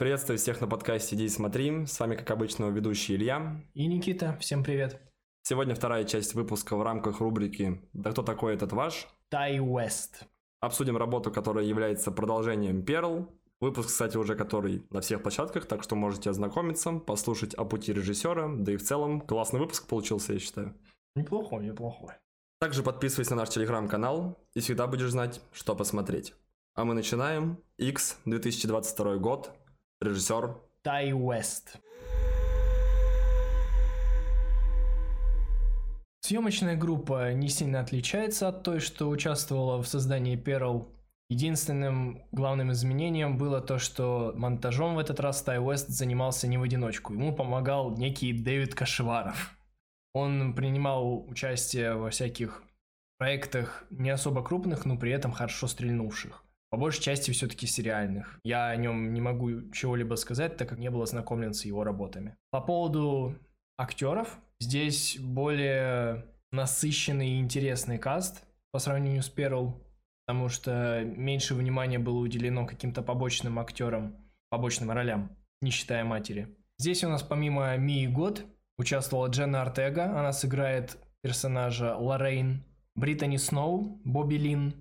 Приветствую всех на подкасте «Иди и смотри». С вами, как обычно, ведущий Илья. И Никита. Всем привет. Сегодня вторая часть выпуска в рамках рубрики «Да кто такой этот ваш?». Тай Уэст. Обсудим работу, которая является продолжением Перл. Выпуск, кстати, уже который на всех площадках, так что можете ознакомиться, послушать о пути режиссера, да и в целом классный выпуск получился, я считаю. Неплохой, неплохой. Также подписывайся на наш телеграм-канал и всегда будешь знать, что посмотреть. А мы начинаем. X, 2022 год. Режиссер. Тай Уэст. Съемочная группа не сильно отличается от той, что участвовала в создании Перл. Единственным главным изменением было то, что монтажом в этот раз Тай Уэст занимался не в одиночку. Ему помогал некий Дэвид Кашеваров. Он принимал участие во всяких проектах не особо крупных, но при этом хорошо стрельнувших. По большей части все-таки сериальных. Я о нем не могу чего-либо сказать, так как не был ознакомлен с его работами. По поводу актеров, здесь более насыщенный и интересный каст по сравнению с Перл, потому что меньше внимания было уделено каким-то побочным актерам, побочным ролям, не считая матери. Здесь у нас помимо Мии Год участвовала Дженна Артега, она сыграет персонажа Лоррейн, Британи Сноу, Бобби Лин,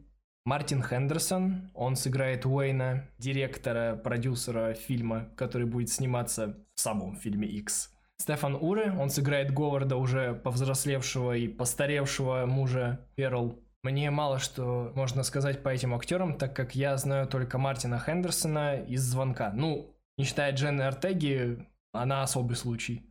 Мартин Хендерсон, он сыграет Уэйна, директора, продюсера фильма, который будет сниматься в самом фильме X. Стефан Уре, он сыграет Говарда, уже повзрослевшего и постаревшего мужа Перл. Мне мало что можно сказать по этим актерам, так как я знаю только Мартина Хендерсона из «Звонка». Ну, не считая Дженны Артеги, она особый случай.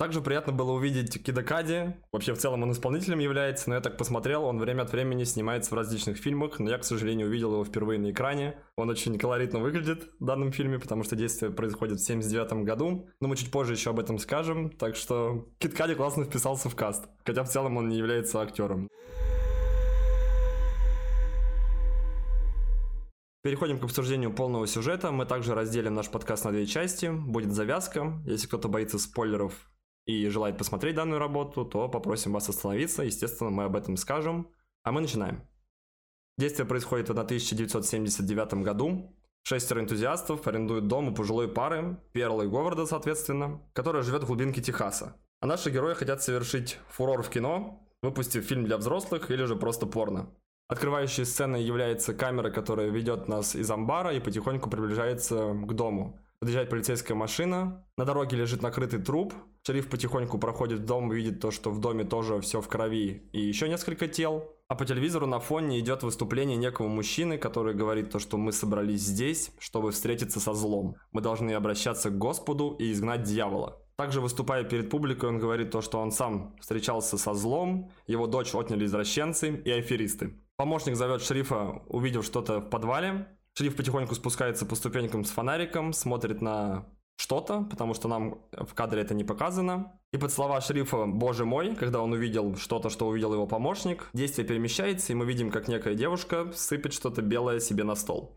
Также приятно было увидеть Кида Кади. Вообще, в целом он исполнителем является, но я так посмотрел, он время от времени снимается в различных фильмах, но я, к сожалению, увидел его впервые на экране. Он очень колоритно выглядит в данном фильме, потому что действие происходит в 79 году, но мы чуть позже еще об этом скажем, так что Кид Кади классно вписался в каст, хотя в целом он не является актером. Переходим к обсуждению полного сюжета. Мы также разделим наш подкаст на две части. Будет завязка. Если кто-то боится спойлеров, и желает посмотреть данную работу, то попросим вас остановиться. Естественно, мы об этом скажем. А мы начинаем. Действие происходит в 1979 году. Шестеро энтузиастов арендуют дом у пожилой пары, Перла и Говарда, соответственно, которая живет в глубинке Техаса. А наши герои хотят совершить фурор в кино, выпустив фильм для взрослых или же просто порно. Открывающей сценой является камера, которая ведет нас из амбара и потихоньку приближается к дому. Подъезжает полицейская машина, на дороге лежит накрытый труп, шериф потихоньку проходит в дом, видит то, что в доме тоже все в крови и еще несколько тел. А по телевизору на фоне идет выступление некого мужчины, который говорит то, что мы собрались здесь, чтобы встретиться со злом. Мы должны обращаться к Господу и изгнать дьявола. Также выступая перед публикой, он говорит то, что он сам встречался со злом, его дочь отняли извращенцы и аферисты. Помощник зовет шерифа, увидев что-то в подвале, Шериф потихоньку спускается по ступенькам с фонариком, смотрит на что-то, потому что нам в кадре это не показано. И под слова шерифа «Боже мой», когда он увидел что-то, что увидел его помощник, действие перемещается, и мы видим, как некая девушка сыпет что-то белое себе на стол.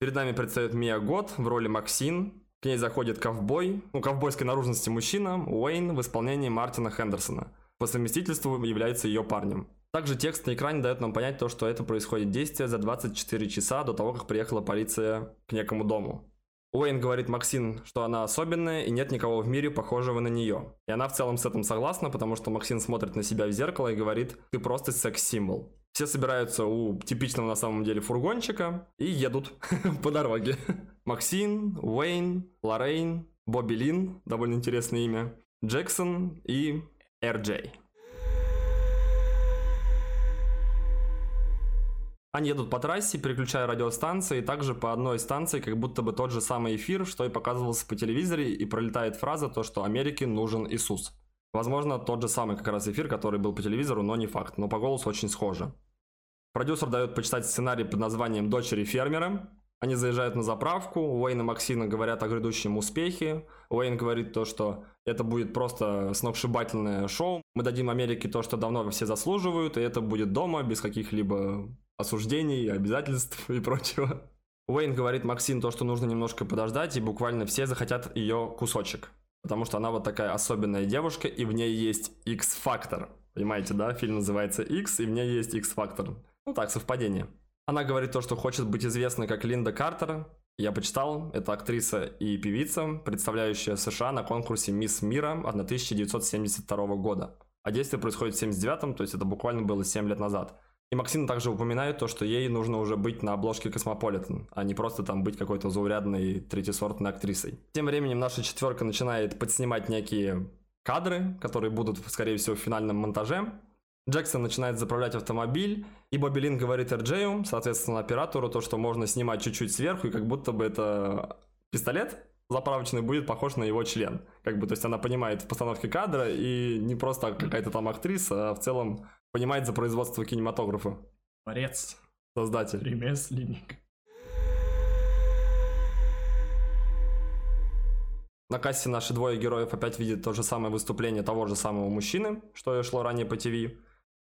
Перед нами предстает Мия Год в роли Максин. К ней заходит ковбой, ну, ковбойской наружности мужчина, Уэйн в исполнении Мартина Хендерсона. По совместительству является ее парнем. Также текст на экране дает нам понять то, что это происходит действие за 24 часа до того, как приехала полиция к некому дому. Уэйн говорит Максин, что она особенная и нет никого в мире похожего на нее. И она в целом с этим согласна, потому что Максин смотрит на себя в зеркало и говорит «ты просто секс-символ». Все собираются у типичного на самом деле фургончика и едут по дороге. Максин, Уэйн, Лоррейн, Бобби Лин, довольно интересное имя, Джексон и Эр-Джей. Они едут по трассе, переключая радиостанции, и также по одной станции, как будто бы тот же самый эфир, что и показывался по телевизоре, и пролетает фраза то, что Америке нужен Иисус. Возможно, тот же самый как раз эфир, который был по телевизору, но не факт, но по голосу очень схоже. Продюсер дает почитать сценарий под названием «Дочери фермера». Они заезжают на заправку, Уэйн и Максина говорят о грядущем успехе. Уэйн говорит то, что это будет просто сногсшибательное шоу. Мы дадим Америке то, что давно все заслуживают, и это будет дома, без каких-либо осуждений, обязательств и прочего. Уэйн говорит Максим то, что нужно немножко подождать, и буквально все захотят ее кусочек. Потому что она вот такая особенная девушка, и в ней есть X-фактор. Понимаете, да? Фильм называется X, и в ней есть X-фактор. Ну так, совпадение. Она говорит то, что хочет быть известной как Линда Картер. Я почитал, это актриса и певица, представляющая США на конкурсе «Мисс Мира» 1972 года. А действие происходит в 79-м, то есть это буквально было 7 лет назад. И Максим также упоминает то, что ей нужно уже быть на обложке Космополитен, а не просто там быть какой-то заурядной третьесортной актрисой. Тем временем наша четверка начинает подснимать некие кадры, которые будут, скорее всего, в финальном монтаже. Джексон начинает заправлять автомобиль, и Бобби Лин говорит Эрджею, соответственно, оператору, то, что можно снимать чуть-чуть сверху, и как будто бы это пистолет заправочный будет похож на его член. Как бы, то есть она понимает в постановке кадра, и не просто какая-то там актриса, а в целом понимает за производство кинематографа. Творец. Создатель. Ремесленник. На кассе наши двое героев опять видят то же самое выступление того же самого мужчины, что и шло ранее по ТВ. И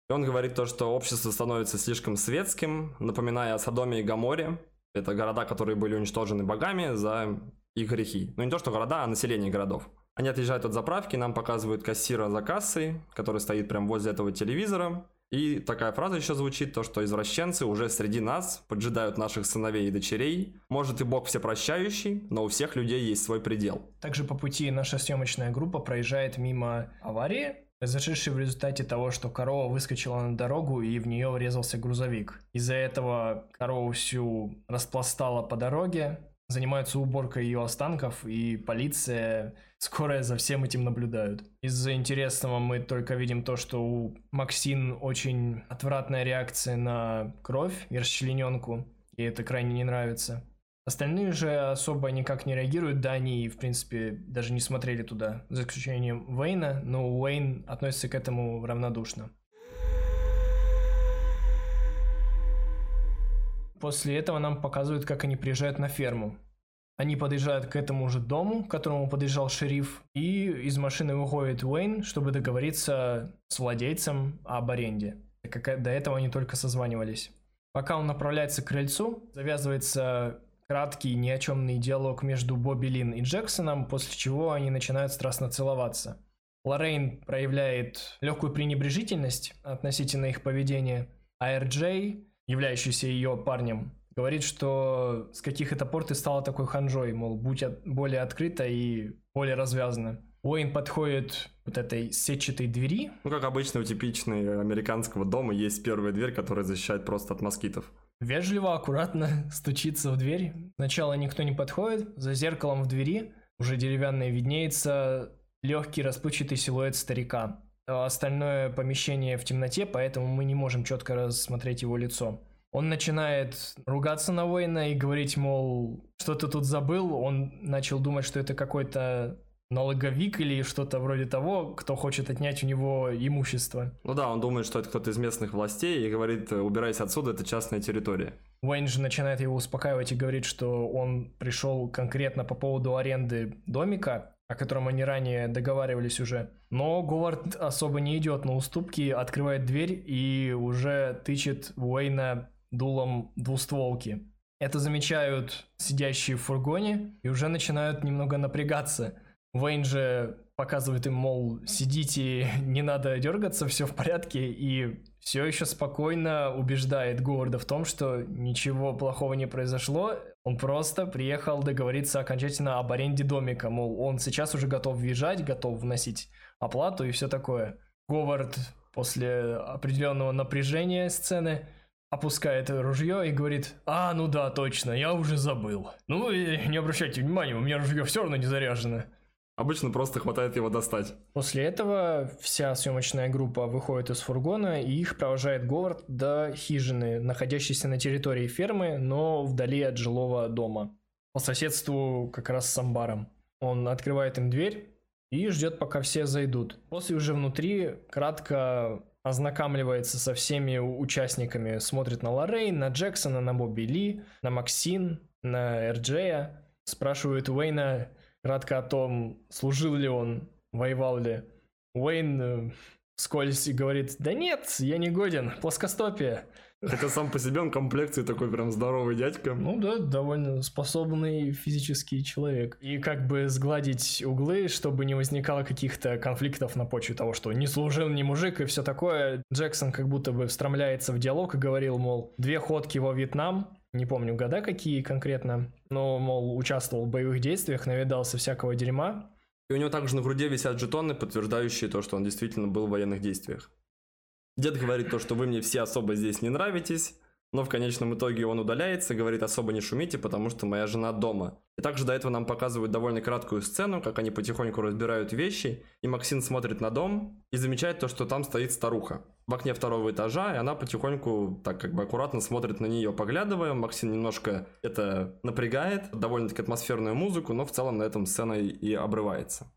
он говорит то, что общество становится слишком светским, напоминая о Содоме и Гаморе. Это города, которые были уничтожены богами за их грехи. Ну не то, что города, а население городов. Они отъезжают от заправки, нам показывают кассира за кассой, который стоит прямо возле этого телевизора. И такая фраза еще звучит, то что извращенцы уже среди нас поджидают наших сыновей и дочерей. Может и Бог всепрощающий, но у всех людей есть свой предел. Также по пути наша съемочная группа проезжает мимо аварии, произошедшей в результате того, что корова выскочила на дорогу и в нее врезался грузовик. Из-за этого корову всю распластала по дороге, занимаются уборкой ее останков, и полиция, скорая за всем этим наблюдают. Из-за интересного мы только видим то, что у Максин очень отвратная реакция на кровь и расчлененку, и это крайне не нравится. Остальные же особо никак не реагируют, да, они, в принципе, даже не смотрели туда, за исключением Уэйна, но Уэйн относится к этому равнодушно. После этого нам показывают, как они приезжают на ферму. Они подъезжают к этому же дому, к которому подъезжал шериф, и из машины выходит Уэйн, чтобы договориться с владельцем об аренде. Как до этого они только созванивались. Пока он направляется к крыльцу, завязывается краткий ни о чемный диалог между Бобби Лин и Джексоном, после чего они начинают страстно целоваться. Лоррейн проявляет легкую пренебрежительность относительно их поведения, а Эр-Джей являющийся ее парнем, говорит, что с каких это пор ты стала такой ханжой, мол, будь от, более открыта и более развязана. Уэйн подходит вот этой сетчатой двери. Ну, как обычно, у типичной американского дома есть первая дверь, которая защищает просто от москитов. Вежливо, аккуратно стучится в дверь. Сначала никто не подходит, за зеркалом в двери уже деревянное виднеется легкий расплывчатый силуэт старика. А остальное помещение в темноте, поэтому мы не можем четко рассмотреть его лицо. Он начинает ругаться на воина и говорить, мол, что ты тут забыл. Он начал думать, что это какой-то налоговик или что-то вроде того, кто хочет отнять у него имущество. Ну да, он думает, что это кто-то из местных властей и говорит, убирайся отсюда, это частная территория. Уэйн же начинает его успокаивать и говорит, что он пришел конкретно по поводу аренды домика, о котором они ранее договаривались уже. Но Говард особо не идет на уступки, открывает дверь и уже тычет Уэйна дулом двустволки. Это замечают сидящие в фургоне и уже начинают немного напрягаться. Уэйн же показывает им, мол, сидите, не надо дергаться, все в порядке, и все еще спокойно убеждает Говарда в том, что ничего плохого не произошло, он просто приехал договориться окончательно об аренде домика, мол, он сейчас уже готов въезжать, готов вносить оплату и все такое. Говард после определенного напряжения сцены опускает ружье и говорит, а, ну да, точно, я уже забыл. Ну, не обращайте внимания, у меня ружье все равно не заряжено. Обычно просто хватает его достать. После этого вся съемочная группа выходит из фургона, и их провожает Говард до хижины, находящейся на территории фермы, но вдали от жилого дома. По соседству как раз с амбаром. Он открывает им дверь и ждет, пока все зайдут. После уже внутри кратко ознакомливается со всеми участниками, смотрит на Лоррейн, на Джексона, на Бобби Ли, на Максин, на Эрджея, спрашивает Уэйна, кратко о том, служил ли он, воевал ли. Уэйн э, скользь говорит, да нет, я не годен, плоскостопие. Хотя сам по себе он комплекции такой прям здоровый дядька. Ну да, довольно способный физический человек. И как бы сгладить углы, чтобы не возникало каких-то конфликтов на почве того, что не служил ни мужик и все такое, Джексон как будто бы встромляется в диалог и говорил, мол, две ходки во Вьетнам, не помню года какие конкретно, но, мол, участвовал в боевых действиях, навидался всякого дерьма. И у него также на груди висят жетоны, подтверждающие то, что он действительно был в военных действиях. Дед говорит то, что вы мне все особо здесь не нравитесь, но в конечном итоге он удаляется, говорит особо не шумите, потому что моя жена дома. И также до этого нам показывают довольно краткую сцену, как они потихоньку разбирают вещи, и Максим смотрит на дом и замечает то, что там стоит старуха в окне второго этажа, и она потихоньку так как бы аккуратно смотрит на нее, поглядывая. Максим немножко это напрягает, довольно-таки атмосферную музыку, но в целом на этом сцена и обрывается.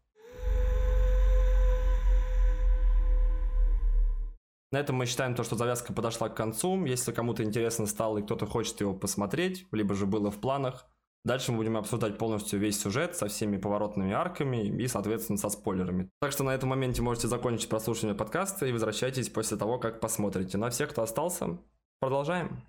На этом мы считаем то, что завязка подошла к концу. Если кому-то интересно стало и кто-то хочет его посмотреть, либо же было в планах, дальше мы будем обсуждать полностью весь сюжет со всеми поворотными арками и, соответственно, со спойлерами. Так что на этом моменте можете закончить прослушивание подкаста и возвращайтесь после того, как посмотрите. На всех, кто остался, продолжаем.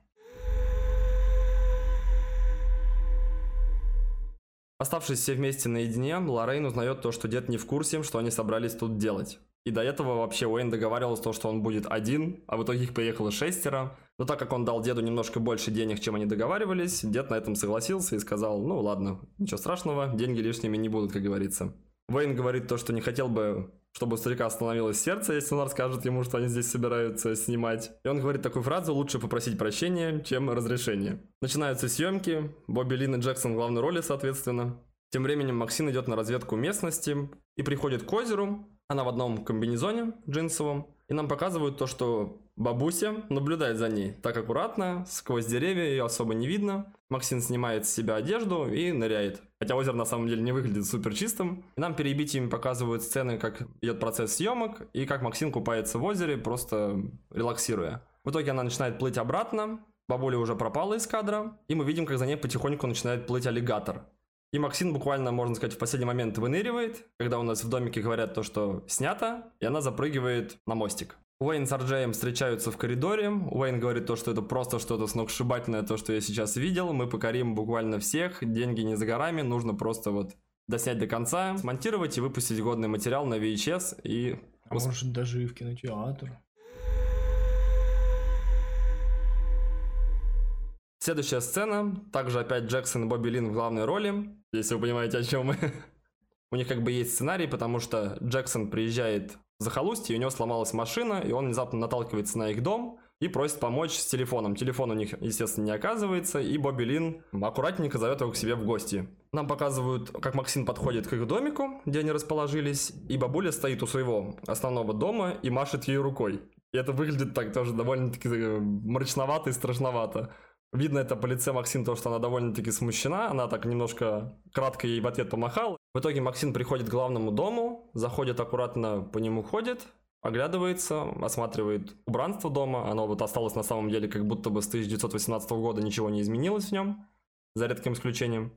Оставшись все вместе наедине, Лоррейн узнает то, что дед не в курсе, что они собрались тут делать. И до этого вообще Уэйн договаривался, то, что он будет один, а в итоге их приехало шестеро. Но так как он дал деду немножко больше денег, чем они договаривались, дед на этом согласился и сказал, ну ладно, ничего страшного, деньги лишними не будут, как говорится. Уэйн говорит то, что не хотел бы, чтобы у старика остановилось сердце, если он расскажет ему, что они здесь собираются снимать. И он говорит такую фразу, лучше попросить прощения, чем разрешения. Начинаются съемки, Бобби Лин и Джексон в главной роли, соответственно. Тем временем Максим идет на разведку местности и приходит к озеру, она в одном комбинезоне джинсовом, и нам показывают то, что бабуся наблюдает за ней так аккуратно, сквозь деревья ее особо не видно. Максим снимает с себя одежду и ныряет. Хотя озеро на самом деле не выглядит супер чистым. И нам перебитиями показывают сцены, как идет процесс съемок, и как Максим купается в озере, просто релаксируя. В итоге она начинает плыть обратно, бабуля уже пропала из кадра, и мы видим, как за ней потихоньку начинает плыть аллигатор. И Максим буквально, можно сказать, в последний момент выныривает, когда у нас в домике говорят то, что снято, и она запрыгивает на мостик. Уэйн с Арджеем встречаются в коридоре. Уэйн говорит то, что это просто что-то сногсшибательное, то, что я сейчас видел. Мы покорим буквально всех, деньги не за горами, нужно просто вот доснять до конца, смонтировать и выпустить годный материал на VHS и... А может даже и в кинотеатр. Следующая сцена, также опять Джексон и Бобби Лин в главной роли, если вы понимаете, о чем мы. У них как бы есть сценарий, потому что Джексон приезжает в захолустье, у него сломалась машина, и он внезапно наталкивается на их дом и просит помочь с телефоном. Телефон у них, естественно, не оказывается, и Бобби Лин аккуратненько зовет его к себе в гости. Нам показывают, как Максим подходит к их домику, где они расположились, и бабуля стоит у своего основного дома и машет ей рукой. И это выглядит так тоже довольно-таки э, мрачновато и страшновато. Видно это по лице Максим, то, что она довольно-таки смущена. Она так немножко кратко ей в ответ помахала. В итоге Максим приходит к главному дому, заходит аккуратно по нему ходит, оглядывается, осматривает убранство дома. Оно вот осталось на самом деле как будто бы с 1918 года ничего не изменилось в нем, за редким исключением.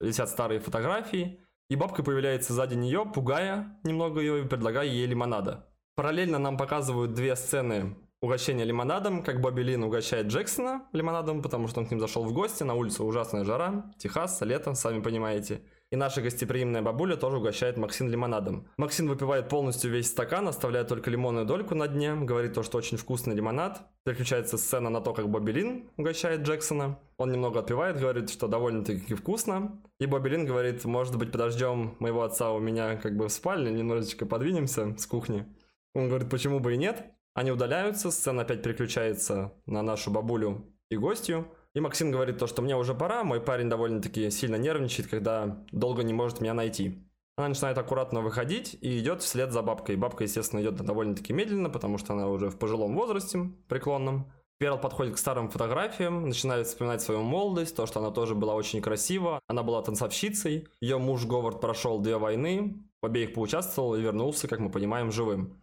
Висят старые фотографии. И бабка появляется сзади нее, пугая немного ее и предлагая ей лимонада. Параллельно нам показывают две сцены угощение лимонадом, как Бобби Лин угощает Джексона лимонадом, потому что он к ним зашел в гости, на улице ужасная жара, Техас, лето, сами понимаете. И наша гостеприимная бабуля тоже угощает Максин лимонадом. Максин выпивает полностью весь стакан, оставляя только лимонную дольку на дне, говорит то, что очень вкусный лимонад. Переключается сцена на то, как Бобби Лин угощает Джексона. Он немного отпивает, говорит, что довольно-таки вкусно. И Бобби Лин говорит, может быть, подождем моего отца у меня как бы в спальне, немножечко подвинемся с кухни. Он говорит, почему бы и нет. Они удаляются, сцена опять переключается на нашу бабулю и гостью. И Максим говорит то, что мне уже пора, мой парень довольно-таки сильно нервничает, когда долго не может меня найти. Она начинает аккуратно выходить и идет вслед за бабкой. Бабка, естественно, идет довольно-таки медленно, потому что она уже в пожилом возрасте, преклонном. Перл подходит к старым фотографиям, начинает вспоминать свою молодость, то, что она тоже была очень красива. Она была танцовщицей. Ее муж Говард прошел две войны, в обеих поучаствовал и вернулся, как мы понимаем, живым.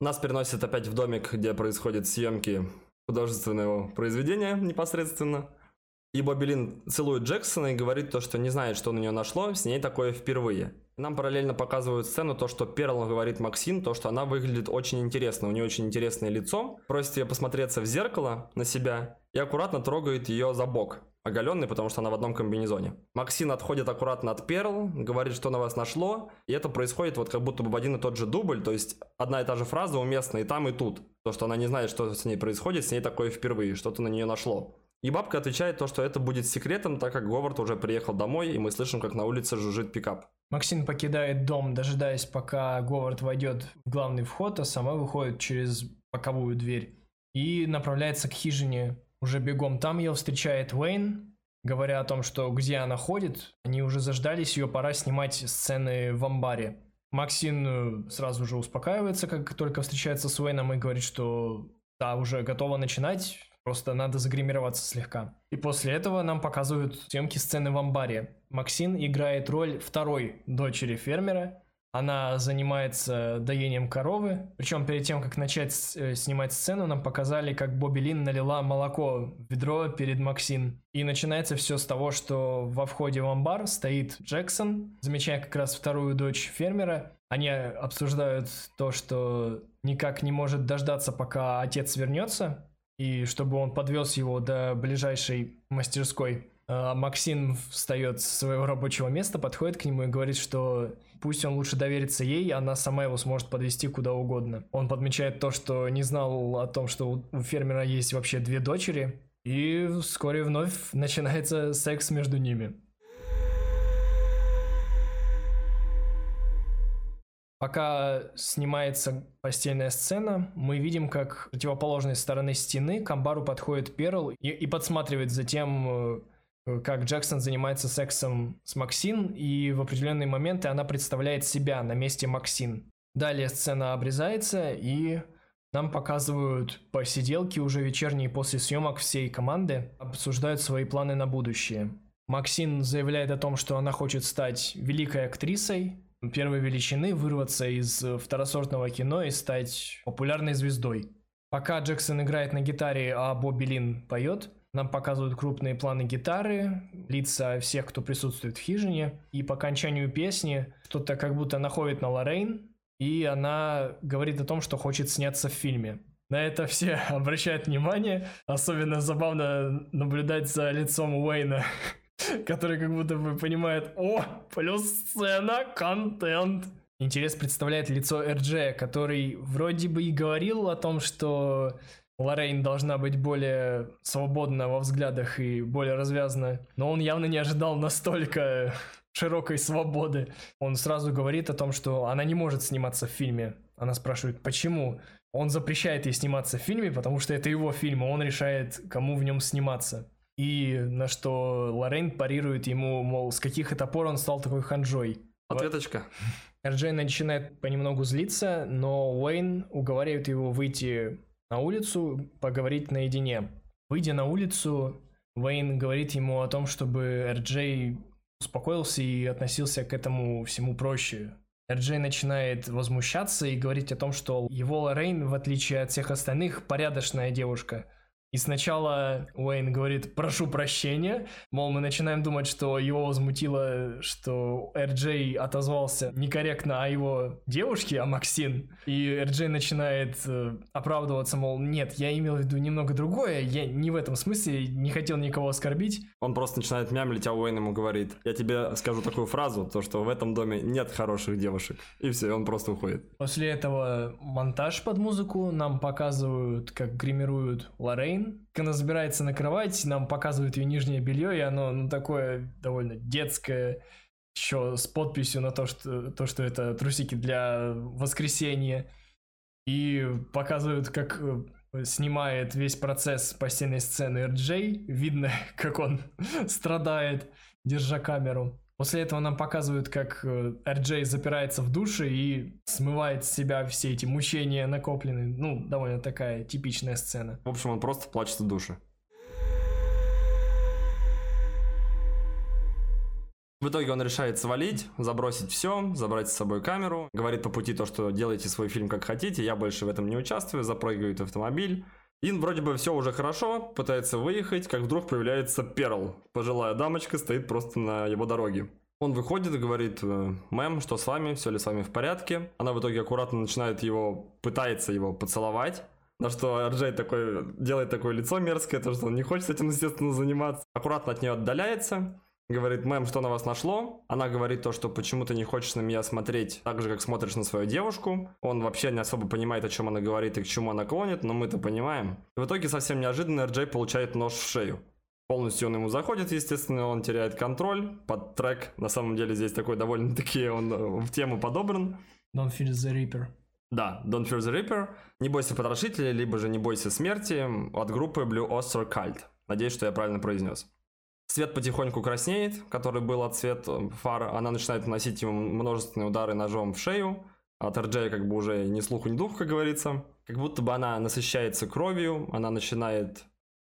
Нас переносят опять в домик, где происходят съемки художественного произведения непосредственно. И Бобби Лин целует Джексона и говорит то, что не знает, что на нее нашло, с ней такое впервые. Нам параллельно показывают сцену, то, что Перл говорит Максим, то, что она выглядит очень интересно, у нее очень интересное лицо, просит ее посмотреться в зеркало на себя и аккуратно трогает ее за бок, оголенный, потому что она в одном комбинезоне. Максим отходит аккуратно от Перл, говорит, что на вас нашло, и это происходит вот как будто бы в один и тот же дубль, то есть одна и та же фраза уместна и там, и тут. То, что она не знает, что с ней происходит, с ней такое впервые, что-то на нее нашло. И бабка отвечает то, что это будет секретом, так как Говард уже приехал домой, и мы слышим, как на улице жужжит пикап. Максим покидает дом, дожидаясь, пока Говард войдет в главный вход, а сама выходит через боковую дверь и направляется к хижине уже бегом. Там ее встречает Уэйн, говоря о том, что где она ходит, они уже заждались, ее пора снимать сцены в амбаре. Максин э, сразу же успокаивается, как только встречается с Уэйном и говорит, что да, уже готова начинать, Просто надо загримироваться слегка. И после этого нам показывают съемки сцены в амбаре. Максин играет роль второй дочери фермера. Она занимается доением коровы. Причем перед тем, как начать э, снимать сцену, нам показали, как Бобби Лин налила молоко в ведро перед Максин. И начинается все с того, что во входе в амбар стоит Джексон, замечая как раз вторую дочь фермера. Они обсуждают то, что никак не может дождаться, пока отец вернется, и чтобы он подвез его до ближайшей мастерской. А Максим встает с своего рабочего места, подходит к нему и говорит, что пусть он лучше доверится ей, она сама его сможет подвести куда угодно. Он подмечает то, что не знал о том, что у фермера есть вообще две дочери, и вскоре вновь начинается секс между ними. Пока снимается постельная сцена, мы видим, как с противоположной стороны стены к амбару подходит Перл и, и подсматривает за тем, э, как Джексон занимается сексом с Максин, и в определенные моменты она представляет себя на месте Максин. Далее сцена обрезается, и нам показывают посиделки уже вечерние после съемок всей команды, обсуждают свои планы на будущее. Максин заявляет о том, что она хочет стать великой актрисой, первой величины, вырваться из э, второсортного кино и стать популярной звездой. Пока Джексон играет на гитаре, а Бобби Лин поет, нам показывают крупные планы гитары, лица всех, кто присутствует в хижине, и по окончанию песни что-то как будто находит на Лоррейн, и она говорит о том, что хочет сняться в фильме. На это все обращают внимание. Особенно забавно наблюдать за лицом Уэйна, который как будто бы понимает, о, плюс сцена, контент. Интерес представляет лицо РДЖ, который вроде бы и говорил о том, что Лоррейн должна быть более свободна во взглядах и более развязана, но он явно не ожидал настолько широкой свободы. Он сразу говорит о том, что она не может сниматься в фильме. Она спрашивает, почему? Он запрещает ей сниматься в фильме, потому что это его фильм, и он решает, кому в нем сниматься. И на что Лорен парирует ему, мол, с каких это пор он стал такой ханжой. Ответочка. Эрджей начинает понемногу злиться, но Уэйн уговаривает его выйти на улицу, поговорить наедине. Выйдя на улицу, Уэйн говорит ему о том, чтобы Эрджей успокоился и относился к этому всему проще. Эрджей начинает возмущаться и говорить о том, что его Лоррейн, в отличие от всех остальных, порядочная девушка – и сначала Уэйн говорит «прошу прощения», мол, мы начинаем думать, что его возмутило, что RJ отозвался некорректно о его девушке, о Максин. И RJ начинает э, оправдываться, мол, нет, я имел в виду немного другое, я не в этом смысле, не хотел никого оскорбить. Он просто начинает мямлить, а Уэйн ему говорит, я тебе скажу такую фразу, то, что в этом доме нет хороших девушек. И все, он просто уходит. После этого монтаж под музыку нам показывают, как гримируют Лоррейн, когда она забирается на кровать, нам показывают ее нижнее белье, и оно ну, такое довольно детское, еще с подписью на то, что, то, что это трусики для воскресенья. И показывают, как э, снимает весь процесс постельной сцены RJ. Видно, как он страдает, держа камеру. После этого нам показывают, как э, запирается в душе и смывает с себя все эти мучения накопленные. Ну, довольно такая типичная сцена. В общем, он просто плачет в душе. В итоге он решает свалить, забросить все, забрать с собой камеру. Говорит по пути то, что делайте свой фильм как хотите, я больше в этом не участвую, запрыгивает автомобиль. Ин вроде бы все уже хорошо, пытается выехать, как вдруг появляется Перл. Пожилая дамочка стоит просто на его дороге. Он выходит и говорит, «Э, мэм, что с вами, все ли с вами в порядке? Она в итоге аккуратно начинает его, пытается его поцеловать. На что RJ такой, делает такое лицо мерзкое, то что он не хочет этим, естественно, заниматься. Аккуратно от нее отдаляется, говорит, мэм, что на вас нашло? Она говорит то, что почему ты не хочешь на меня смотреть так же, как смотришь на свою девушку. Он вообще не особо понимает, о чем она говорит и к чему она клонит, но мы это понимаем. И в итоге совсем неожиданно RJ получает нож в шею. Полностью он ему заходит, естественно, он теряет контроль. Под трек, на самом деле, здесь такой довольно-таки он э, в тему подобран. Don't fear the Reaper. Да, Don't Fear the Reaper. Не бойся потрошителя, либо же не бойся смерти от группы Blue Oyster Cult. Надеюсь, что я правильно произнес. Свет потихоньку краснеет, который был от цвет фар. Она начинает наносить ему множественные удары ножом в шею. От RJ как бы уже ни слуху, ни духу, как говорится. Как будто бы она насыщается кровью, она начинает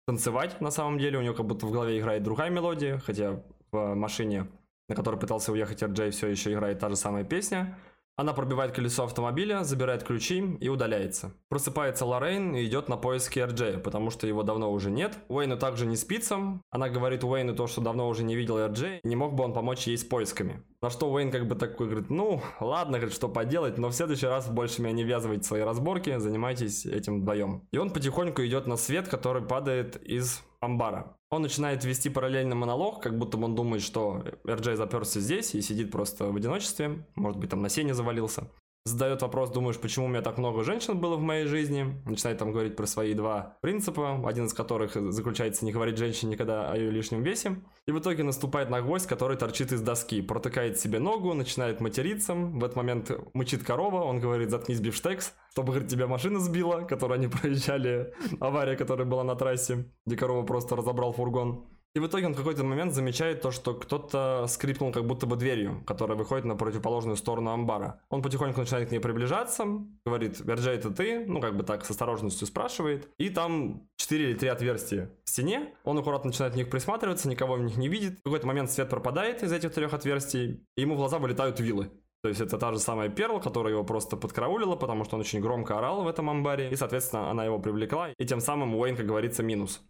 танцевать на самом деле. У нее как будто в голове играет другая мелодия, хотя в машине, на которой пытался уехать RJ, все еще играет та же самая песня. Она пробивает колесо автомобиля, забирает ключи и удаляется. Просыпается Лоррейн и идет на поиски RJ, потому что его давно уже нет. Уэйну также не спится. Она говорит Уэйну то, что давно уже не видел и не мог бы он помочь ей с поисками. На что Уэйн как бы такой говорит, ну, ладно, говорит, что поделать, но в следующий раз больше меня не ввязывайте в свои разборки, занимайтесь этим вдвоем. И он потихоньку идет на свет, который падает из амбара. Он начинает вести параллельный монолог, как будто он думает, что RJ заперся здесь и сидит просто в одиночестве, может быть, там на сене завалился задает вопрос, думаешь, почему у меня так много женщин было в моей жизни, начинает там говорить про свои два принципа, один из которых заключается не говорить женщине никогда о ее лишнем весе, и в итоге наступает на гвоздь, который торчит из доски, протыкает себе ногу, начинает материться, в этот момент мычит корова, он говорит, заткнись, бифштекс, чтобы, говорит, тебя машина сбила, которую они проезжали, авария, которая была на трассе, где корова просто разобрал фургон. И в итоге он в какой-то момент замечает то, что кто-то скрипнул как будто бы дверью, которая выходит на противоположную сторону амбара. Он потихоньку начинает к ней приближаться, говорит, Верджа, это ты? Ну, как бы так с осторожностью спрашивает. И там 4 или 3 отверстия в стене. Он аккуратно начинает в них присматриваться, никого в них не видит. В какой-то момент свет пропадает из этих трех отверстий, и ему в глаза вылетают вилы. То есть это та же самая Перл, которая его просто подкараулила, потому что он очень громко орал в этом амбаре, и, соответственно, она его привлекла, и тем самым Уэйн, как говорится, минус.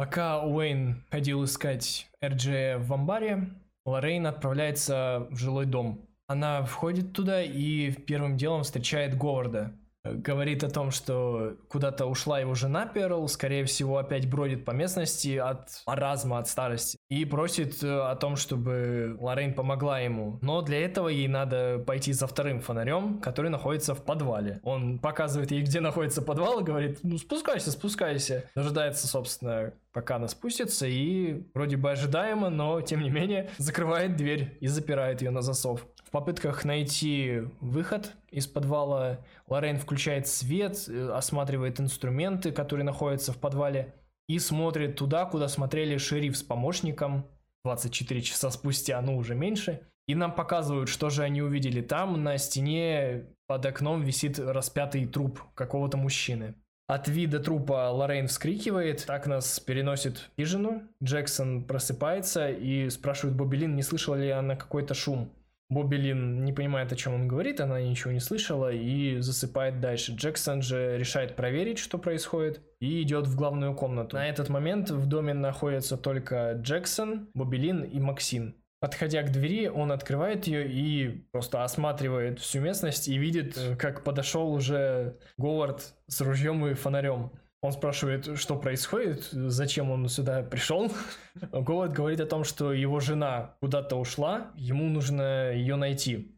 Пока Уэйн ходил искать РДЖ в амбаре, Лоррейн отправляется в жилой дом. Она входит туда и первым делом встречает Говарда, говорит о том, что куда-то ушла его жена Перл, скорее всего, опять бродит по местности от маразма, от старости, и просит э, о том, чтобы Лоррейн помогла ему. Но для этого ей надо пойти за вторым фонарем, который находится в подвале. Он показывает ей, где находится подвал, и говорит, ну спускайся, спускайся. Дожидается, собственно, пока она спустится, и вроде бы ожидаемо, но тем не менее закрывает дверь и запирает ее на засов. В попытках найти выход из подвала Лорен включает свет, э, осматривает инструменты, которые находятся в подвале, и смотрит туда, куда смотрели шериф с помощником 24 часа спустя, ну уже меньше. И нам показывают, что же они увидели. Там на стене под окном висит распятый труп какого-то мужчины. От вида трупа Лоррейн вскрикивает, так нас переносит в хижину. Джексон просыпается и спрашивает Бобелин, не слышала ли она какой-то шум. Бобби Лин не понимает, о чем он говорит, она ничего не слышала и засыпает дальше. Джексон же решает проверить, что происходит, и идет в главную комнату. На этот момент в доме находятся только Джексон, Бобби Лин и Максим. Подходя к двери, он открывает ее и просто осматривает всю местность и видит, как подошел уже Говард с ружьем и фонарем. Он спрашивает, что происходит, зачем он сюда пришел. Говард говорит о том, что его жена куда-то ушла, ему нужно ее найти.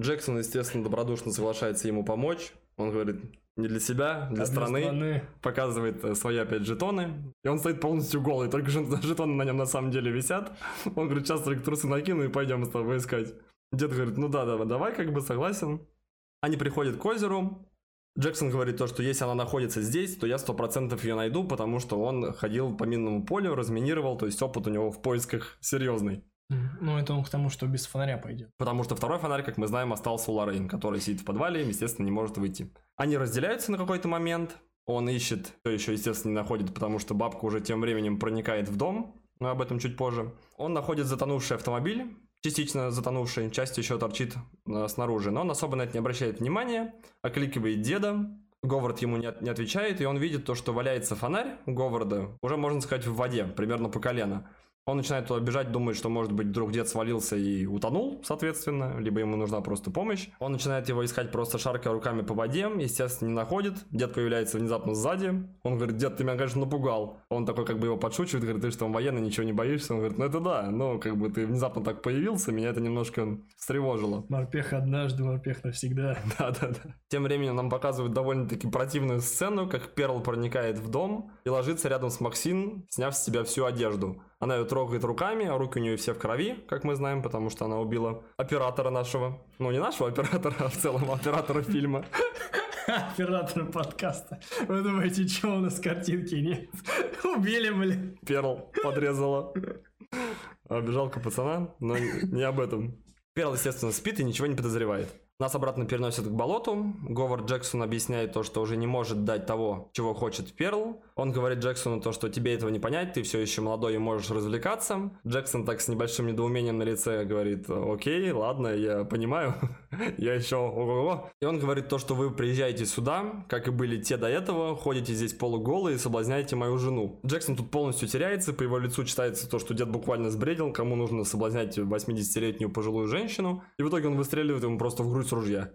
Джексон, естественно, добродушно соглашается ему помочь. Он говорит, не для себя, для, а страны. страны. Показывает э, свои опять жетоны. И он стоит полностью голый, только жетоны на нем на самом деле висят. Он говорит, сейчас трусы накину и пойдем с тобой искать. Дед говорит, ну да, да, давай, как бы согласен. Они приходят к озеру. Джексон говорит то, что если она находится здесь, то я сто процентов ее найду, потому что он ходил по минному полю, разминировал, то есть опыт у него в поисках серьезный. Ну, это он к тому, что без фонаря пойдет. Потому что второй фонарь, как мы знаем, остался у Лоррейн, который сидит в подвале и, естественно, не может выйти. Они разделяются на какой-то момент. Он ищет, то еще, естественно, не находит, потому что бабка уже тем временем проникает в дом. Но об этом чуть позже. Он находит затонувший автомобиль, частично затонувший, часть еще торчит э, снаружи, но он особо на это не обращает внимания, окликивает деда, Говард ему не, не отвечает, и он видит то, что валяется фонарь у Говарда, уже, можно сказать, в воде, примерно по колено. Он начинает туда бежать, думает, что, может быть, вдруг дед свалился и утонул, соответственно, либо ему нужна просто помощь. Он начинает его искать просто шаркая руками по воде, естественно, не находит. Дед появляется внезапно сзади. Он говорит, дед, ты меня, конечно, напугал. Он такой как бы его подшучивает, говорит, ты что, он военный, ничего не боишься? Он говорит, ну это да, но как бы ты внезапно так появился, меня это немножко встревожило. Морпех однажды, морпех навсегда. Да-да-да. Тем временем нам показывают довольно-таки противную сцену, как Перл проникает в дом и ложится рядом с Максин, сняв с себя всю одежду. Она ее трогает руками, а руки у нее все в крови, как мы знаем, потому что она убила оператора нашего. Ну, не нашего оператора, а в целом оператора фильма. Оператора подкаста. Вы думаете, что у нас картинки нет? Убили, блин. Перл подрезала. Обижалка пацана, но не об этом. Перл, естественно, спит и ничего не подозревает. Нас обратно переносят к болоту. Говард Джексон объясняет то, что уже не может дать того, чего хочет Перл. Он говорит Джексону то, что тебе этого не понять, ты все еще молодой и можешь развлекаться. Джексон так с небольшим недоумением на лице говорит, окей, ладно, я понимаю, я еще. И он говорит то, что вы приезжаете сюда, как и были те до этого, ходите здесь полуголые и соблазняете мою жену. Джексон тут полностью теряется, по его лицу читается то, что дед буквально сбредил, кому нужно соблазнять 80-летнюю пожилую женщину. И в итоге он выстреливает ему просто в грудь с ружья.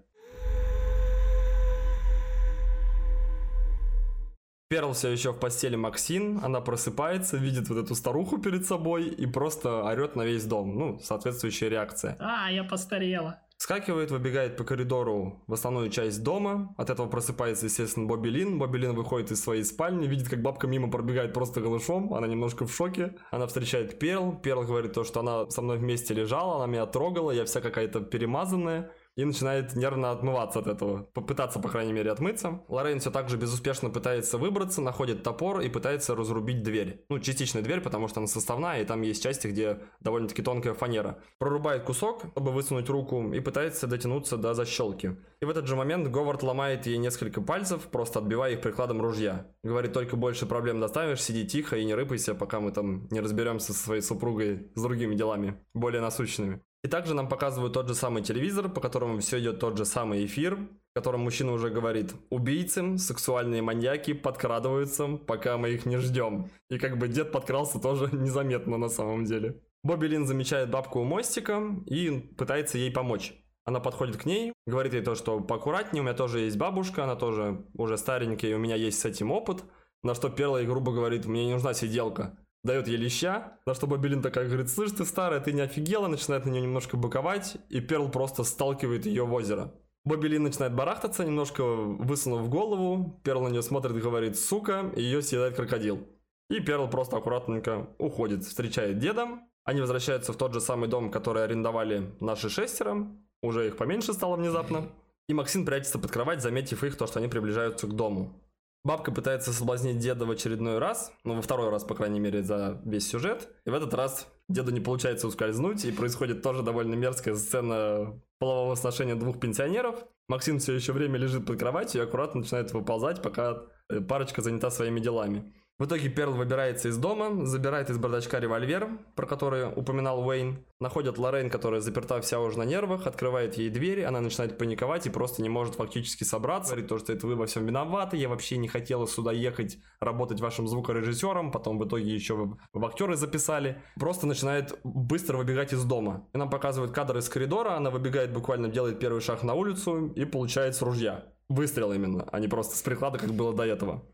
Перл все еще в постели Максин, она просыпается, видит вот эту старуху перед собой и просто орет на весь дом. Ну, соответствующая реакция. А, я постарела. Скакивает, выбегает по коридору в основную часть дома. От этого просыпается, естественно, Бобби Лин. Бобби Лин выходит из своей спальни, видит, как бабка мимо пробегает просто голышом. Она немножко в шоке. Она встречает Перл. Перл говорит то, что она со мной вместе лежала, она меня трогала, я вся какая-то перемазанная и начинает нервно отмываться от этого. Попытаться, по крайней мере, отмыться. Лоррейн все так же безуспешно пытается выбраться, находит топор и пытается разрубить дверь. Ну, частичная дверь, потому что она составная, и там есть части, где довольно-таки тонкая фанера. Прорубает кусок, чтобы высунуть руку, и пытается дотянуться до защелки. И в этот же момент Говард ломает ей несколько пальцев, просто отбивая их прикладом ружья. Говорит, только больше проблем доставишь, сиди тихо и не рыпайся, пока мы там не разберемся со своей супругой с другими делами, более насущными. И также нам показывают тот же самый телевизор, по которому все идет тот же самый эфир, в котором мужчина уже говорит, убийцы, сексуальные маньяки подкрадываются, пока мы их не ждем. И как бы дед подкрался тоже незаметно на самом деле. Бобби Лин замечает бабку у мостика и пытается ей помочь. Она подходит к ней, говорит ей то, что поаккуратнее, у меня тоже есть бабушка, она тоже уже старенькая, и у меня есть с этим опыт. На что Перла ей грубо говорит, мне не нужна сиделка дает ей леща, на что Бобелин такая говорит, слышь, ты старая, ты не офигела, начинает на нее немножко боковать, и Перл просто сталкивает ее в озеро. Бобби начинает барахтаться, немножко высунув голову, Перл на нее смотрит и говорит «сука», и ее съедает крокодил. И Перл просто аккуратненько уходит, встречает деда. Они возвращаются в тот же самый дом, который арендовали наши шестеро. Уже их поменьше стало внезапно. И Максим прячется под кровать, заметив их, то, что они приближаются к дому. Бабка пытается соблазнить деда в очередной раз, ну, во второй раз, по крайней мере, за весь сюжет. И в этот раз деду не получается ускользнуть, и происходит тоже довольно мерзкая сцена полового сношения двух пенсионеров. Максим все еще время лежит под кроватью и аккуратно начинает выползать, пока э, парочка занята своими делами. В итоге Перл выбирается из дома, забирает из бардачка револьвер, про который упоминал Уэйн, находит Лоррейн, которая заперта вся уже на нервах, открывает ей двери, она начинает паниковать и просто не может фактически собраться. Говорит то, что это вы во всем виноваты, я вообще не хотела сюда ехать, работать вашим звукорежиссером, потом в итоге еще в, актеры записали. Просто начинает быстро выбегать из дома. И нам показывают кадр из коридора, она выбегает буквально, делает первый шаг на улицу и получает с ружья. Выстрел именно, а не просто с приклада, как было до этого.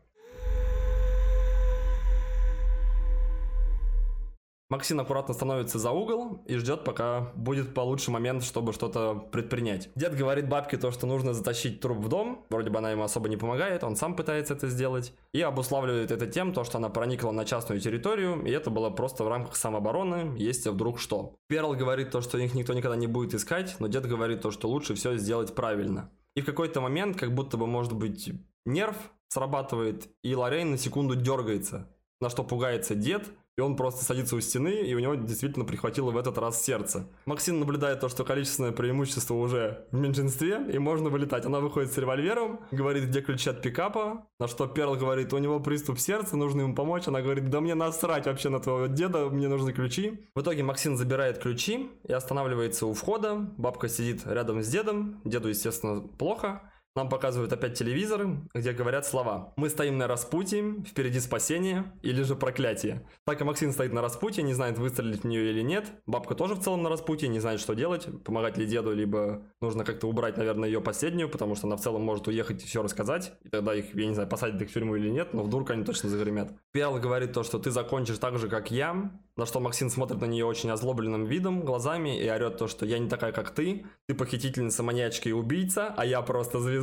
Максим аккуратно становится за угол и ждет, пока будет получше момент, чтобы что-то предпринять. Дед говорит бабке то, что нужно затащить труп в дом. Вроде бы она ему особо не помогает, он сам пытается это сделать. И обуславливает это тем, то, что она проникла на частную территорию, и это было просто в рамках самообороны, если вдруг что. Перл говорит то, что их никто никогда не будет искать, но дед говорит то, что лучше все сделать правильно. И в какой-то момент, как будто бы, может быть, нерв срабатывает, и Лорейн на секунду дергается, на что пугается дед, и он просто садится у стены, и у него действительно прихватило в этот раз сердце. Максим наблюдает то, что количественное преимущество уже в меньшинстве, и можно вылетать. Она выходит с револьвером, говорит, где ключи от пикапа, на что Перл говорит, у него приступ сердца, нужно ему помочь. Она говорит, да мне насрать вообще на твоего деда, мне нужны ключи. В итоге Максим забирает ключи и останавливается у входа. Бабка сидит рядом с дедом, деду, естественно, плохо. Нам показывают опять телевизоры, где говорят слова «Мы стоим на распутье, впереди спасение или же проклятие». Так и Максим стоит на распутье, не знает, выстрелить в нее или нет. Бабка тоже в целом на распутье, не знает, что делать, помогать ли деду, либо нужно как-то убрать, наверное, ее последнюю, потому что она в целом может уехать и все рассказать. И тогда их, я не знаю, посадят их в тюрьму или нет, но вдруг они точно загремят. Перл говорит то, что ты закончишь так же, как я, на что Максим смотрит на нее очень озлобленным видом, глазами и орет то, что я не такая, как ты, ты похитительница, маньячка и убийца, а я просто звезда.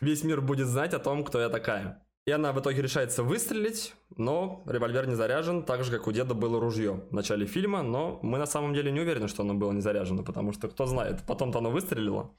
Весь мир будет знать о том, кто я такая. И она в итоге решается выстрелить, но револьвер не заряжен, так же, как у деда было ружье в начале фильма, но мы на самом деле не уверены, что оно было не заряжено, потому что кто знает, потом-то оно выстрелило.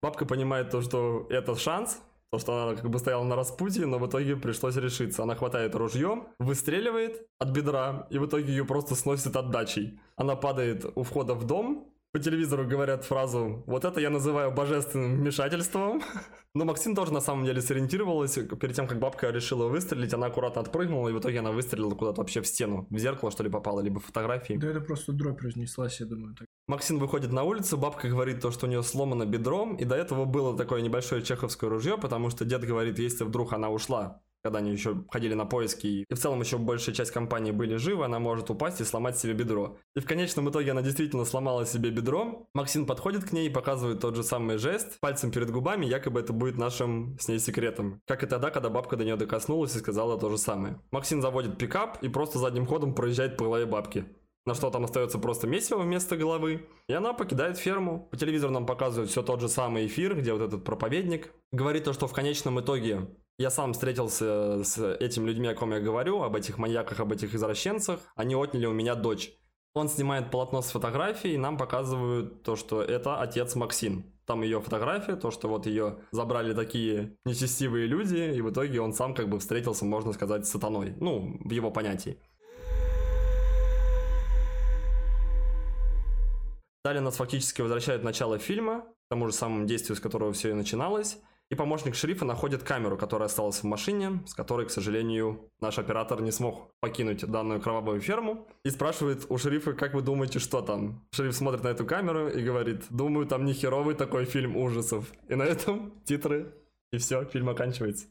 Бабка понимает то, что это шанс, то, что она как бы стояла на распутье, но в итоге пришлось решиться. Она хватает ружье, выстреливает от бедра, и в итоге ее просто сносит отдачей. Она падает у входа в дом, по телевизору говорят фразу «Вот это я называю божественным вмешательством». Но Максим тоже на самом деле сориентировалась. Перед тем, как бабка решила выстрелить, она аккуратно отпрыгнула, и в итоге она выстрелила куда-то вообще в стену. В зеркало, что ли, попала, либо фотографии. Да это просто дробь разнеслась, я думаю. Так. Максим выходит на улицу, бабка говорит то, что у нее сломано бедром, и до этого было такое небольшое чеховское ружье, потому что дед говорит, если вдруг она ушла когда они еще ходили на поиски, и в целом еще большая часть компании были живы, она может упасть и сломать себе бедро. И в конечном итоге она действительно сломала себе бедро. Максим подходит к ней и показывает тот же самый жест пальцем перед губами, якобы это будет нашим с ней секретом. Как и тогда, когда бабка до нее докоснулась и сказала то же самое. Максим заводит пикап и просто задним ходом проезжает по голове бабки на что там остается просто месиво вместо головы. И она покидает ферму. По телевизору нам показывают все тот же самый эфир, где вот этот проповедник говорит то, что в конечном итоге я сам встретился с этими людьми, о ком я говорю, об этих маньяках, об этих извращенцах. Они отняли у меня дочь. Он снимает полотно с фотографией, и нам показывают то, что это отец Максим. Там ее фотография, то, что вот ее забрали такие нечестивые люди, и в итоге он сам как бы встретился, можно сказать, с сатаной. Ну, в его понятии. Далее нас фактически возвращают в начало фильма, к тому же самому действию, с которого все и начиналось. И помощник шерифа находит камеру, которая осталась в машине, с которой, к сожалению, наш оператор не смог покинуть данную кровавую ферму. И спрашивает у шерифа, как вы думаете, что там? Шериф смотрит на эту камеру и говорит, думаю, там не херовый такой фильм ужасов. И на этом титры, и все, фильм оканчивается.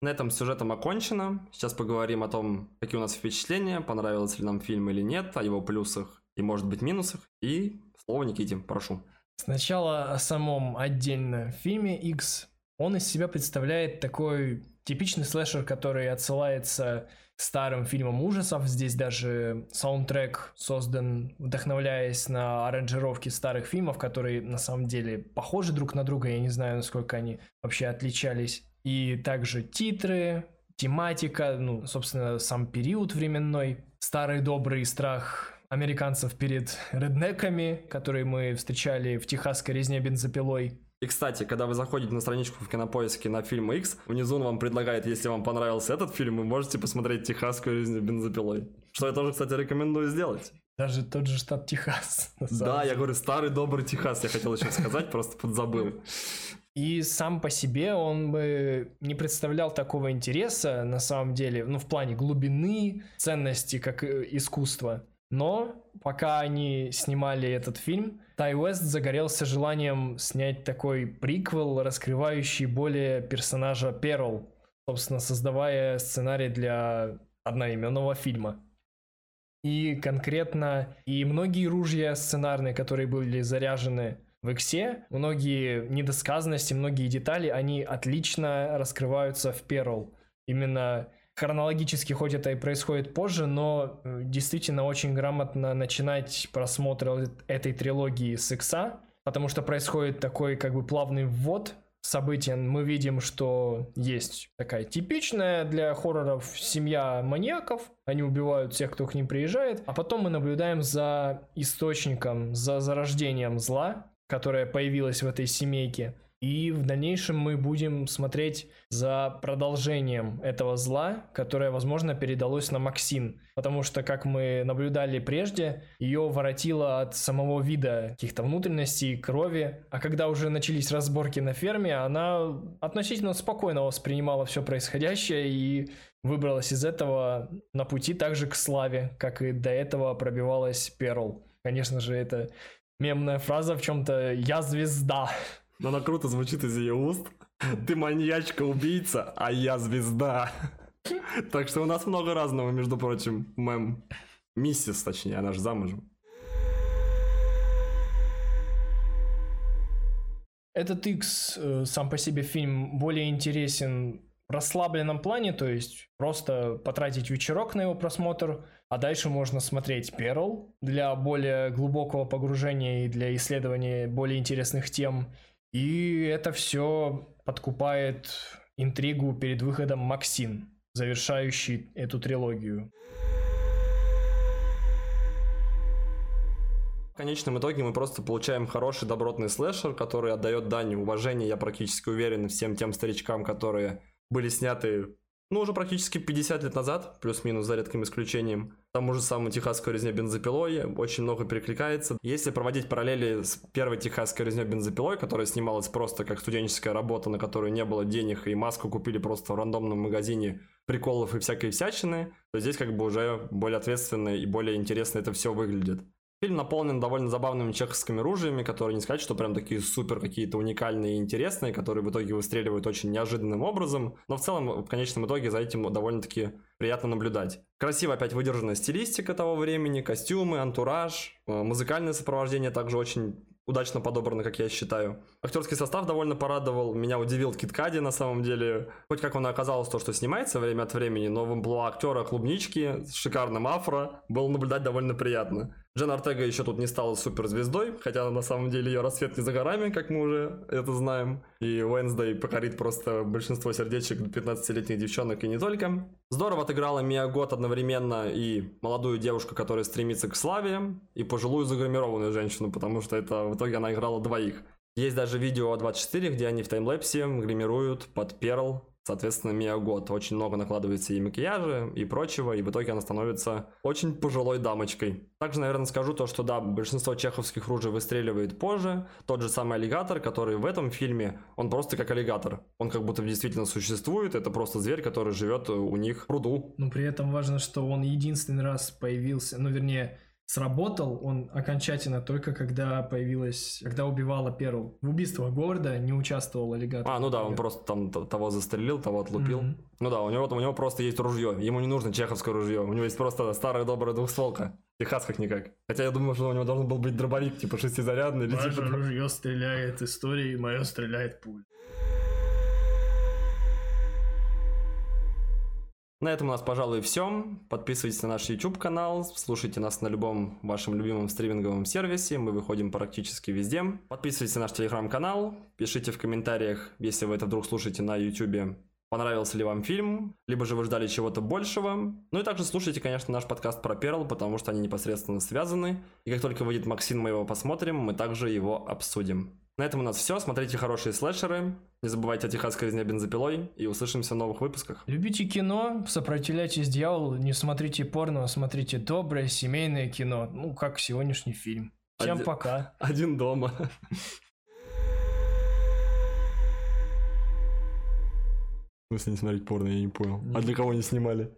На этом сюжетом окончено. Сейчас поговорим о том, какие у нас впечатления, понравился ли нам фильм или нет, о его плюсах и, может быть, минусах. И слово Никите, прошу. Сначала о самом отдельно фильме X. Он из себя представляет такой типичный слэшер, который отсылается старым фильмам ужасов. Здесь даже саундтрек создан, вдохновляясь на аранжировки старых фильмов, которые на самом деле похожи друг на друга. Я не знаю, насколько они вообще отличались. И также титры, тематика, ну, собственно, сам период временной, старый добрый страх американцев перед реднеками, которые мы встречали в техасской резне бензопилой. И, кстати, когда вы заходите на страничку в Кинопоиске на фильм X, внизу он вам предлагает, если вам понравился этот фильм, вы можете посмотреть «Техасскую резню бензопилой». Что я тоже, кстати, рекомендую сделать. Даже тот же штат Техас. Да, я говорю, старый добрый Техас, я хотел еще сказать, просто подзабыл. И сам по себе он бы не представлял такого интереса, на самом деле, ну, в плане глубины, ценности как э, искусства. Но пока они снимали этот фильм, Тай Уэст загорелся желанием снять такой приквел, раскрывающий более персонажа Перл, собственно, создавая сценарий для одноименного фильма. И конкретно и многие ружья сценарные, которые были заряжены в Иксе многие недосказанности, многие детали, они отлично раскрываются в Перл. Именно хронологически, хоть это и происходит позже, но э, действительно очень грамотно начинать просмотр этой трилогии с Икса, потому что происходит такой как бы плавный ввод события. Мы видим, что есть такая типичная для хорроров семья маньяков, они убивают всех, кто к ним приезжает, а потом мы наблюдаем за источником, за зарождением зла, которая появилась в этой семейке. И в дальнейшем мы будем смотреть за продолжением этого зла, которое, возможно, передалось на Максин. Потому что, как мы наблюдали прежде, ее воротило от самого вида каких-то внутренностей, крови. А когда уже начались разборки на ферме, она относительно спокойно воспринимала все происходящее и выбралась из этого на пути также к славе, как и до этого пробивалась Перл. Конечно же, это мемная фраза в чем-то «Я звезда». Но она круто звучит из ее уст. Ты маньячка-убийца, а я звезда. Так что у нас много разного, между прочим, мем. Миссис, точнее, она же замужем. Этот X э, сам по себе фильм более интересен в расслабленном плане, то есть просто потратить вечерок на его просмотр, а дальше можно смотреть Перл для более глубокого погружения и для исследования более интересных тем. И это все подкупает интригу перед выходом Максин, завершающий эту трилогию. В конечном итоге мы просто получаем хороший добротный слэшер, который отдает дань уважения, я практически уверен, всем тем старичкам, которые были сняты, ну, уже практически 50 лет назад, плюс-минус, за редким исключением. Тому же самому техасскую резню бензопилой очень много перекликается. Если проводить параллели с первой техасской резней бензопилой, которая снималась просто как студенческая работа, на которую не было денег, и маску купили просто в рандомном магазине приколов и всякой всячины, то здесь как бы уже более ответственно и более интересно это все выглядит. Фильм наполнен довольно забавными чеховскими ружьями, которые не сказать, что прям такие супер какие-то уникальные и интересные, которые в итоге выстреливают очень неожиданным образом, но в целом, в конечном итоге, за этим довольно-таки приятно наблюдать. Красиво опять выдержана стилистика того времени, костюмы, антураж, э, музыкальное сопровождение также очень удачно подобрано, как я считаю. Актерский состав довольно порадовал. Меня удивил Кит Кади, на самом деле. Хоть как он оказалось то, что снимается время от времени, но в амплуа актера клубнички с шикарным афро было наблюдать довольно приятно. Джен Артега еще тут не стала суперзвездой, хотя на самом деле ее рассвет не за горами, как мы уже это знаем. И Уэнсдей покорит просто большинство сердечек 15-летних девчонок и не только. Здорово отыграла Мия Гот одновременно и молодую девушку, которая стремится к славе, и пожилую загримированную женщину, потому что это в итоге она играла двоих. Есть даже видео 24, где они в таймлэпсе гримируют под Перл Соответственно, Мия год очень много накладывается и макияжа, и прочего, и в итоге она становится очень пожилой дамочкой. Также, наверное, скажу то, что да, большинство чеховских ружей выстреливает позже. Тот же самый аллигатор, который в этом фильме, он просто как аллигатор. Он как будто действительно существует, это просто зверь, который живет у них в пруду. Но при этом важно, что он единственный раз появился, ну, вернее, сработал он окончательно только когда появилась, когда убивала Перл. В убийствах города не участвовал аллигатор. А, ну да, он просто там того застрелил, того отлупил. Mm-hmm. Ну да, у него, у него просто есть ружье. Ему не нужно чеховское ружье. У него есть просто старая добрая двухстволка. Техас как никак. Хотя я думаю, что у него должен был быть дробовик, типа шестизарядный. Ваше типа... ружье стреляет историей, мое стреляет пуль. На этом у нас, пожалуй, все. Подписывайтесь на наш YouTube канал, слушайте нас на любом вашем любимом стриминговом сервисе, мы выходим практически везде. Подписывайтесь на наш телеграм-канал, пишите в комментариях, если вы это вдруг слушаете на YouTube, понравился ли вам фильм, либо же вы ждали чего-то большего. Ну и также слушайте, конечно, наш подкаст про Перл, потому что они непосредственно связаны. И как только выйдет Максим, мы его посмотрим, мы также его обсудим. На этом у нас все. Смотрите хорошие слэшеры. Не забывайте о техасской резне бензопилой. И услышимся в новых выпусках. Любите кино, сопротивляйтесь дьяволу, не смотрите порно, а смотрите доброе семейное кино. Ну, как сегодняшний фильм. Всем Один... пока. Один дома. В смысле не смотреть порно, я не понял. А для кого не снимали?